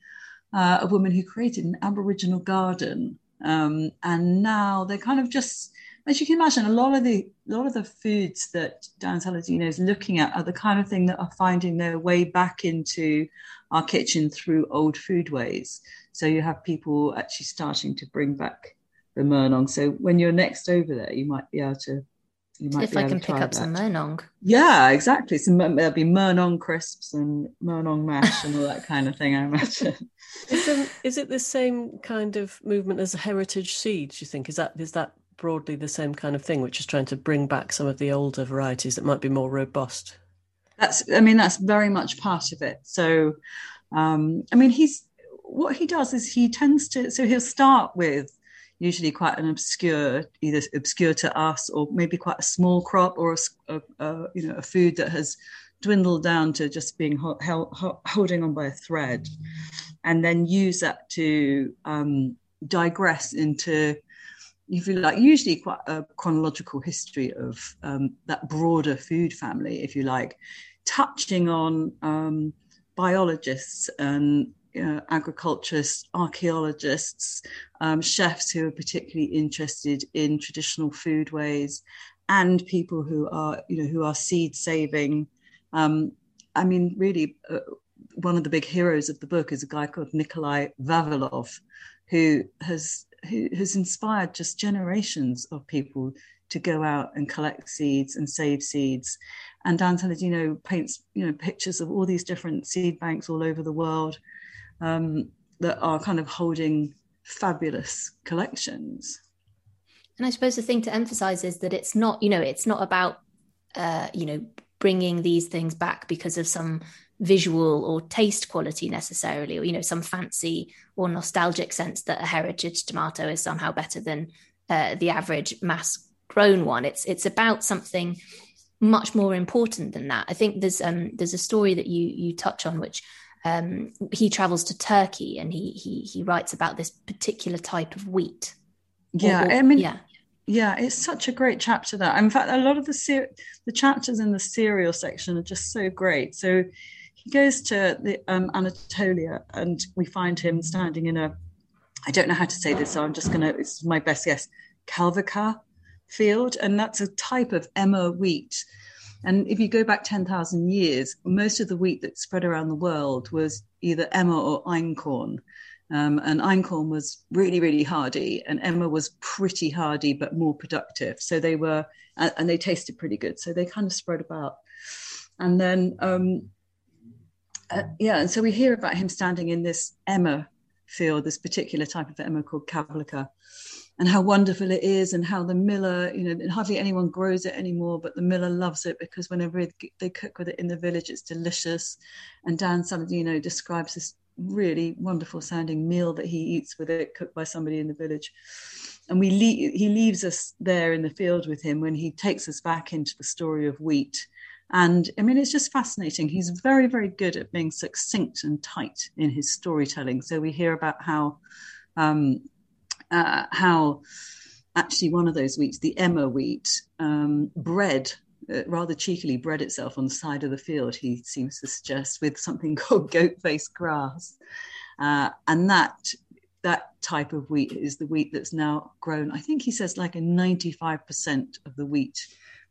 uh, a woman who created an Aboriginal garden. Um, and now they're kind of just, as you can imagine, a lot of the a lot of the foods that Dan Saladino is looking at are the kind of thing that are finding their way back into our kitchen through old foodways. So you have people actually starting to bring back the Murnong. So when you're next over there, you might be able to if I can pick up that. some Murnong. Yeah, exactly. So there'll be Murnong crisps and Murnong mash and all that kind of thing, I imagine. Is, um, is it the same kind of movement as heritage seeds? You think is that is that broadly the same kind of thing, which is trying to bring back some of the older varieties that might be more robust? That's, I mean, that's very much part of it. So, um, I mean, he's what he does is he tends to so he'll start with usually quite an obscure, either obscure to us or maybe quite a small crop or a, a, a you know a food that has dwindled down to just being ho- holding on by a thread, and then use that to um, digress into if you like, usually quite a chronological history of um, that broader food family, if you like, touching on um, biologists and uh, agriculturists, archaeologists, um, chefs who are particularly interested in traditional foodways, and people who are, you know, who are seed saving. Um, I mean, really, uh, one of the big heroes of the book is a guy called Nikolai Vavilov, who has who has inspired just generations of people to go out and collect seeds and save seeds. And Dan Saladino paints, you know, pictures of all these different seed banks all over the world um, that are kind of holding fabulous collections. And I suppose the thing to emphasize is that it's not, you know, it's not about, uh, you know, bringing these things back because of some visual or taste quality necessarily, or, you know, some fancy or nostalgic sense that a heritage tomato is somehow better than uh, the average mass grown one. It's, it's about something much more important than that. I think there's, um, there's a story that you, you touch on, which um, he travels to Turkey and he he he writes about this particular type of wheat. Yeah, or, or, I mean, yeah, yeah, it's such a great chapter. That in fact, a lot of the ser- the chapters in the cereal section are just so great. So he goes to the um, Anatolia, and we find him standing in a I don't know how to say this, so I'm just gonna. It's my best guess. Kalvika field, and that's a type of emmer wheat And if you go back 10,000 years, most of the wheat that spread around the world was either emmer or einkorn. Um, and einkorn was really, really hardy, and emmer was pretty hardy but more productive. So they were, and, and they tasted pretty good. So they kind of spread about. And then, um, uh, yeah, and so we hear about him standing in this emmer field, this particular type of emmer called Kavlika, and how wonderful it is, and how the miller, you know, hardly anyone grows it anymore, but the miller loves it because whenever they cook with it in the village, it's delicious. And Dan Saladino describes this really wonderful sounding meal that he eats with it, cooked by somebody in the village. And we le- he leaves us there in the field with him when he takes us back into the story of wheat. And I mean, it's just fascinating. He's very, very good at being succinct and tight in his storytelling. So we hear about how um, uh, how actually one of those wheats, the emmer wheat, um, bred uh, rather cheekily bred itself on the side of the field, he seems to suggest, with something called goat face grass. Uh, and that that type of wheat is the wheat that's now grown. I think he says like a 95% of the wheat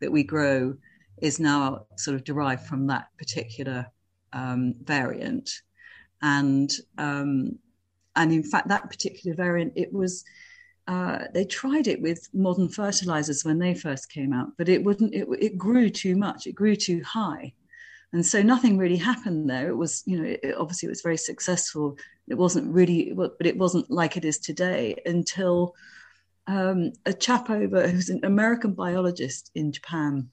that we grow is now sort of derived from that particular um, variant. And um, and in fact, that particular variant, it was uh, they tried it with modern fertilizers when they first came out, but it wouldn't. It, it, grew too much. It grew too high, and so nothing really happened there. It was, you know, it, obviously it was very successful. It wasn't really, but it wasn't like it is today until um, a chap over who's an American biologist in Japan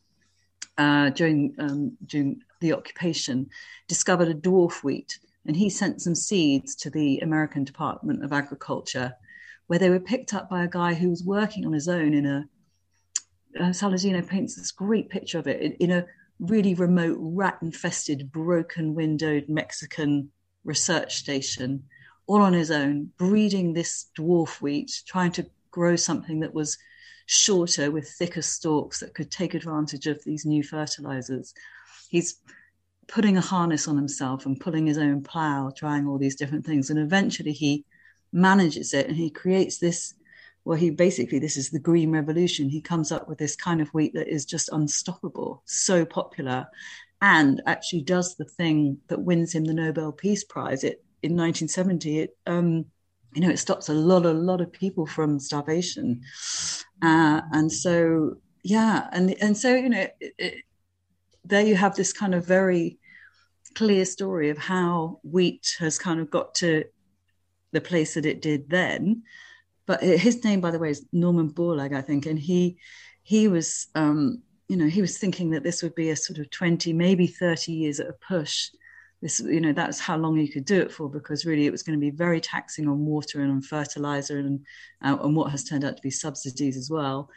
uh, during um, during the occupation discovered a dwarf wheat, and he sent some seeds to the American Department of Agriculture where they were picked up by a guy who was working on his own in a. Uh, Saladino paints this great picture of it in, in a really remote, rat-infested, broken-windowed Mexican research station, all on his own, breeding this dwarf wheat, trying to grow something that was shorter with thicker stalks that could take advantage of these new fertilizers. He's putting a harness on himself and pulling his own plow, trying all these different things. And eventually he manages it and he creates this well he basically this is the green revolution. He comes up with this kind of wheat that is just unstoppable so popular and actually does the thing that wins him the nobel peace prize. It in 1970 it um you know it stops a lot a lot of people from starvation. Uh, and so yeah and and so you know it, it, there you have this kind of very clear story of how wheat has kind of got to the place that it did then. But his name, by the way, is Norman Borlaug, I think, and he he was um, you know he was thinking that this would be a sort of twenty, maybe thirty years at a push. This you know that's how long you could do it for because really it was going to be very taxing on water and on fertilizer and uh, and what has turned out to be subsidies as well.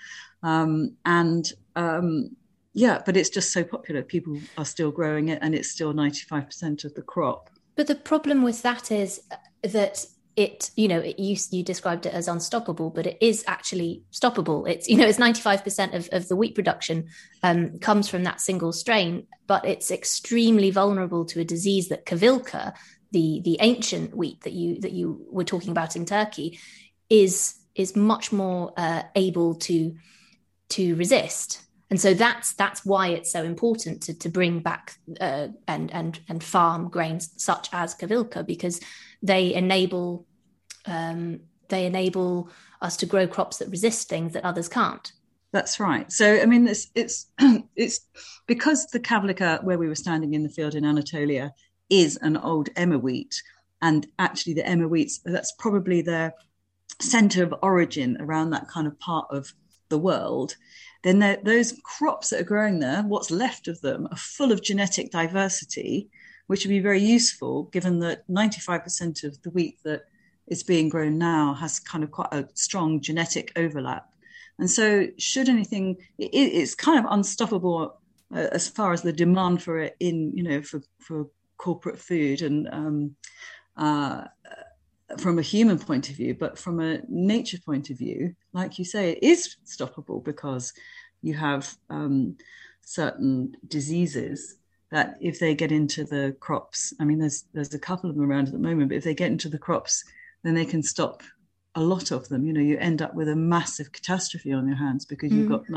Um, and um, yeah, but it's just so popular. People are still growing it, and it's still ninety five percent of the crop. But the problem with that is that it you know it, you you described it as unstoppable but it is actually stoppable it's you know it's 95% of, of the wheat production um, comes from that single strain but it's extremely vulnerable to a disease that kavilca the the ancient wheat that you that you were talking about in turkey is is much more uh, able to to resist and so that's that's why it's so important to to bring back uh, and and and farm grains such as kavilka because they enable um, they enable us to grow crops that resist things that others can't. That's right. So I mean, it's it's it's because the Kavlika, where we were standing in the field in Anatolia, is an old emmer wheat, and actually the emmer wheats that's probably their center of origin around that kind of part of the world. Then those crops that are growing there, what's left of them, are full of genetic diversity which would be very useful given that 95% of the wheat that is being grown now has kind of quite a strong genetic overlap. And so, should anything, it, it's kind of unstoppable uh, as far as the demand for it in, you know, for, for corporate food and um, uh, from a human point of view, but from a nature point of view, like you say, it is stoppable because you have um, certain diseases that if they get into the crops, I mean, there's there's a couple of them around at the moment, but if they get into the crops, then they can stop a lot of them. You know, you end up with a massive catastrophe on your hands because you've mm. got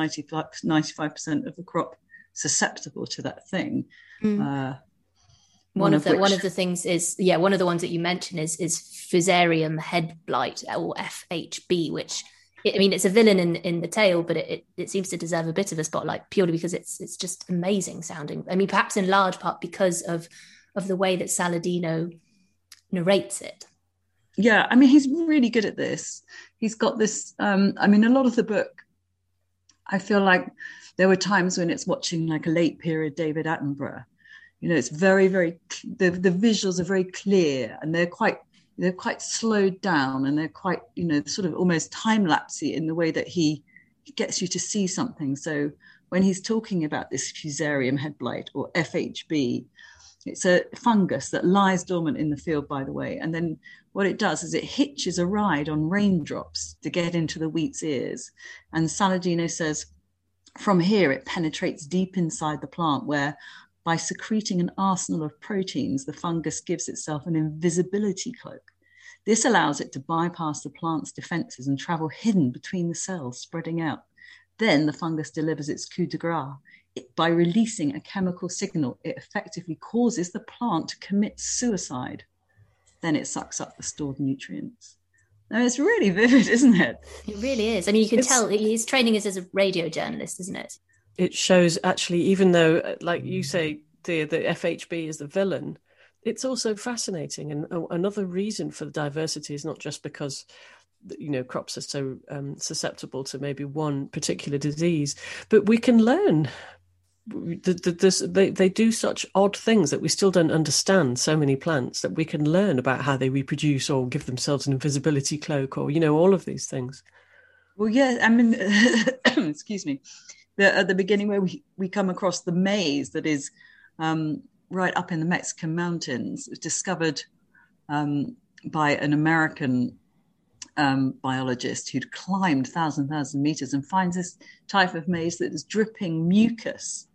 95 percent of the crop susceptible to that thing. Mm. Uh, one, of the which... one of the things is yeah one of the ones that you mentioned is is Fusarium head blight or FHB, which I mean, it's a villain in in the tale, but it, it, it seems to deserve a bit of a spotlight purely because it's it's just amazing sounding. I mean, perhaps in large part because of of the way that Saladino narrates it. Yeah, I mean, he's really good at this. He's got this. Um, I mean, a lot of the book, I feel like there were times when it's watching like a late period David Attenborough. You know, it's very, very the the visuals are very clear and they're quite they're quite slowed down and they're quite you know sort of almost time lapsey in the way that he, he gets you to see something. So when he's talking about this fusarium head blight or FHB, it's a fungus that lies dormant in the field, by the way. And then what it does is it hitches a ride on raindrops to get into the wheat's ears. And Saladino says, from here, it penetrates deep inside the plant, where by secreting an arsenal of proteins, the fungus gives itself an invisibility cloak. This allows it to bypass the plant's defenses and travel hidden between the cells, spreading out. Then the fungus delivers its coup de grace. It, by releasing a chemical signal, it effectively causes the plant to commit suicide. Then it sucks up the stored nutrients. Now, it's really vivid, isn't it? It really is. I mean, you can it's, tell his training is as a radio journalist, isn't it? It shows actually, even though, uh, like you say, the the FHB is the villain, it's also fascinating. And uh, another reason for the diversity is not just because you know crops are so um, susceptible to maybe one particular disease, but we can learn. The, the, this, they, they do such odd things that we still don't understand so many plants that we can learn about how they reproduce or give themselves an invisibility cloak or you know all of these things well yeah i mean excuse me the, at the beginning where we, we come across the maize that is um, right up in the Mexican mountains, discovered um, by an American um, biologist who'd climbed thousand thousand meters and finds this type of maize that is dripping mucus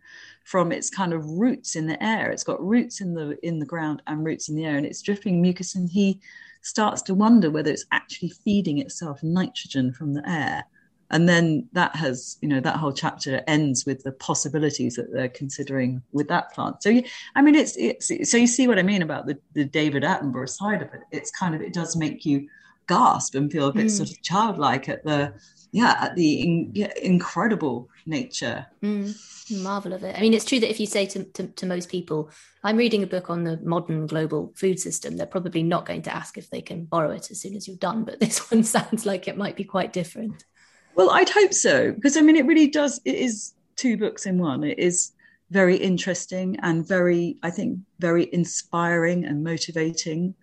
from its kind of roots in the air. It's got roots in the in the ground and roots in the air, and it's dripping mucus. And he starts to wonder whether it's actually feeding itself nitrogen from the air and then that has you know that whole chapter ends with the possibilities that they're considering with that plant. So i mean it's, it's so you see what i mean about the, the david attenborough side of it. It's kind of it does make you gasp and feel a bit mm. sort of childlike at the yeah at the in, yeah, incredible nature. Mm. marvel of it. I mean it's true that if you say to, to, to most people i'm reading a book on the modern global food system they're probably not going to ask if they can borrow it as soon as you're done but this one sounds like it might be quite different well, I'd hope so because I mean, it really does. It is two books in one. It is very interesting and very, I think, very inspiring and motivating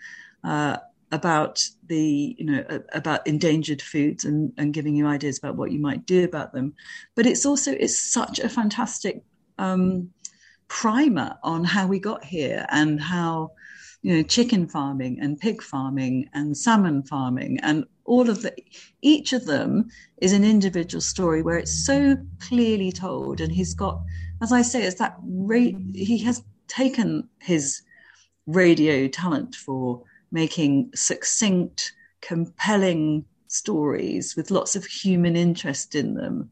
uh, about the, you know, about endangered foods and, and giving you ideas about what you might do about them. But it's also it's such a fantastic um, primer on how we got here and how you know chicken farming and pig farming and salmon farming and all of the each of them is an individual story where it's so clearly told and he's got as i say it's that ra- he has taken his radio talent for making succinct compelling stories with lots of human interest in them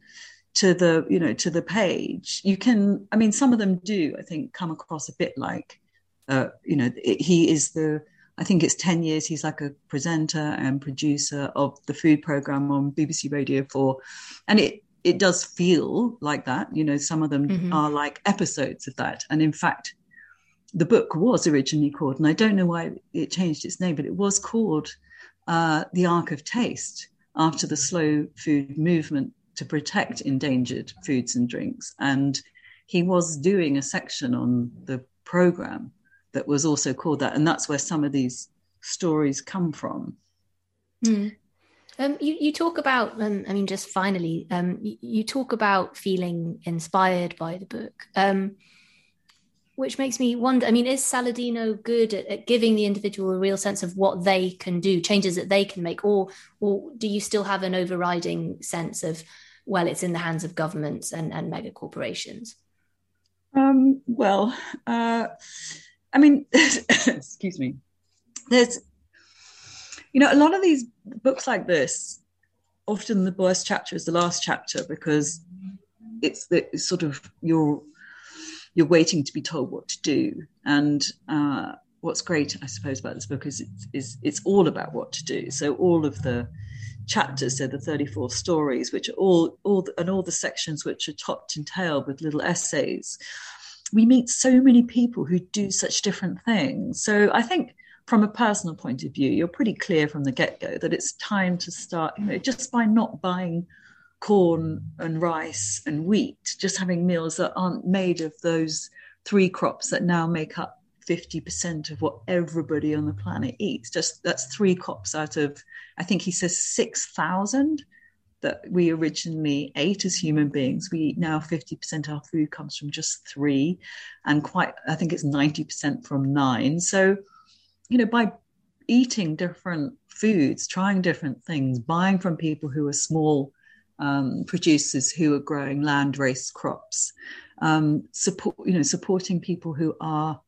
to the you know to the page. You can i mean some of them do i think come across a bit like uh, you know, he is the, I think it's 10 years, he's like a presenter and producer of the food program on BBC Radio 4. And it, it does feel like that. You know, some of them mm-hmm. are like episodes of that. And in fact, the book was originally called, and I don't know why it changed its name, but it was called uh, The Ark of Taste after the slow food movement to protect endangered foods and drinks. And he was doing a section on the program that was also called that. And that's where some of these stories come from. Mm. Um, you, you talk about, um, I mean, just finally, um, you, you, talk about feeling inspired by the book, um, which makes me wonder. I mean, is Saladino good at, at, giving the individual a real sense of what they can do, changes that they can make, or or do you still have an overriding sense of, well, it's in the hands of governments and, and mega corporations? Um, well, uh, I mean, excuse me. There's, you know, a lot of these books like this, often the worst chapter is the last chapter because it's the it's sort of your you're waiting to be told what to do. And uh, what's great, I suppose, about this book is it's, is it's all about what to do. So all of the chapters, so the 34 stories, which are all, all and all the sections which are topped and tailed with little essays. We meet so many people who do such different things. So I think from a personal point of view, you're pretty clear from the get go that it's time to start, you know, just by not buying corn and rice and wheat, just having meals that aren't made of those three crops that now make up 50% of what everybody on the planet eats. Just that's three crops out of, I think he says 6,000 that we originally ate as human beings. We eat now 50% of our food comes from just three, and quite, I think it's 90% from nine. So, you know, by eating different foods, trying different things, buying from people who are small um, producers who are growing land race crops, um, support you know supporting people who are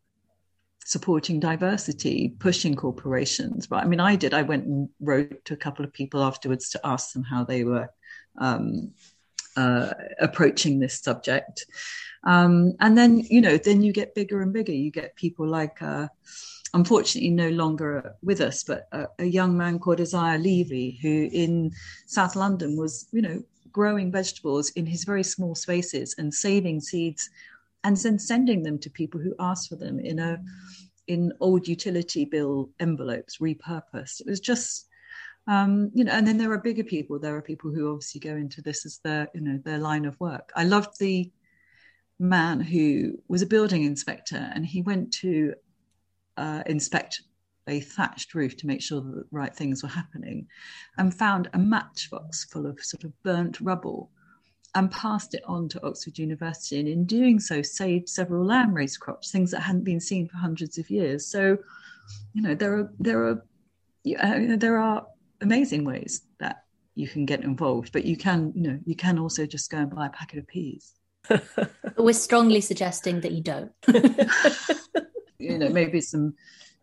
supporting diversity, pushing corporations. But I mean, I did. I went and wrote to a couple of people afterwards to ask them how they were um, uh, approaching this subject. Um, and then, you know, then you get bigger and bigger. You get people like, uh, unfortunately, no longer with us, but a, a young man called Isaiah Levy, who in South London was, you know, growing vegetables in his very small spaces and saving seeds and then sending them to people who asked for them in a in old utility bill envelopes repurposed. It was just um, you know and then there are bigger people. There are people who obviously go into this as their you know their line of work. I loved the man who was a building inspector and he went to uh, inspect a thatched roof to make sure that the right things were happening and found a matchbox full of sort of burnt rubble and passed it on to Oxford University. And in doing so, saved several landrace crops, things that hadn't been seen for hundreds of years. So, you know, there are there are uh, there are amazing ways that you can get involved, but you can, you know, you can also just go and buy a packet of peas. We're strongly suggesting that you don't. you know, maybe some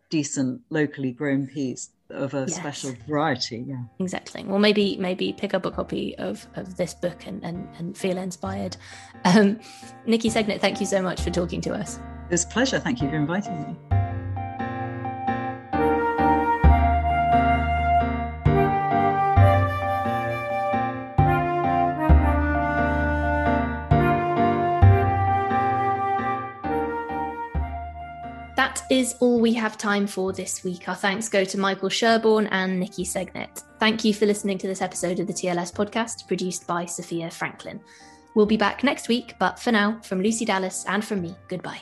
decent locally grown peas of a yes. special variety yeah. Exactly. Well maybe maybe pick up a copy of of this book and and, and feel inspired. Um nikki segnit thank you so much for talking to us. It was a pleasure. Thank you for inviting me is all we have time for this week. Our thanks go to Michael Sherborne and Nikki Segnit. Thank you for listening to this episode of the TLS podcast, produced by Sophia Franklin. We'll be back next week, but for now, from Lucy Dallas and from me, goodbye.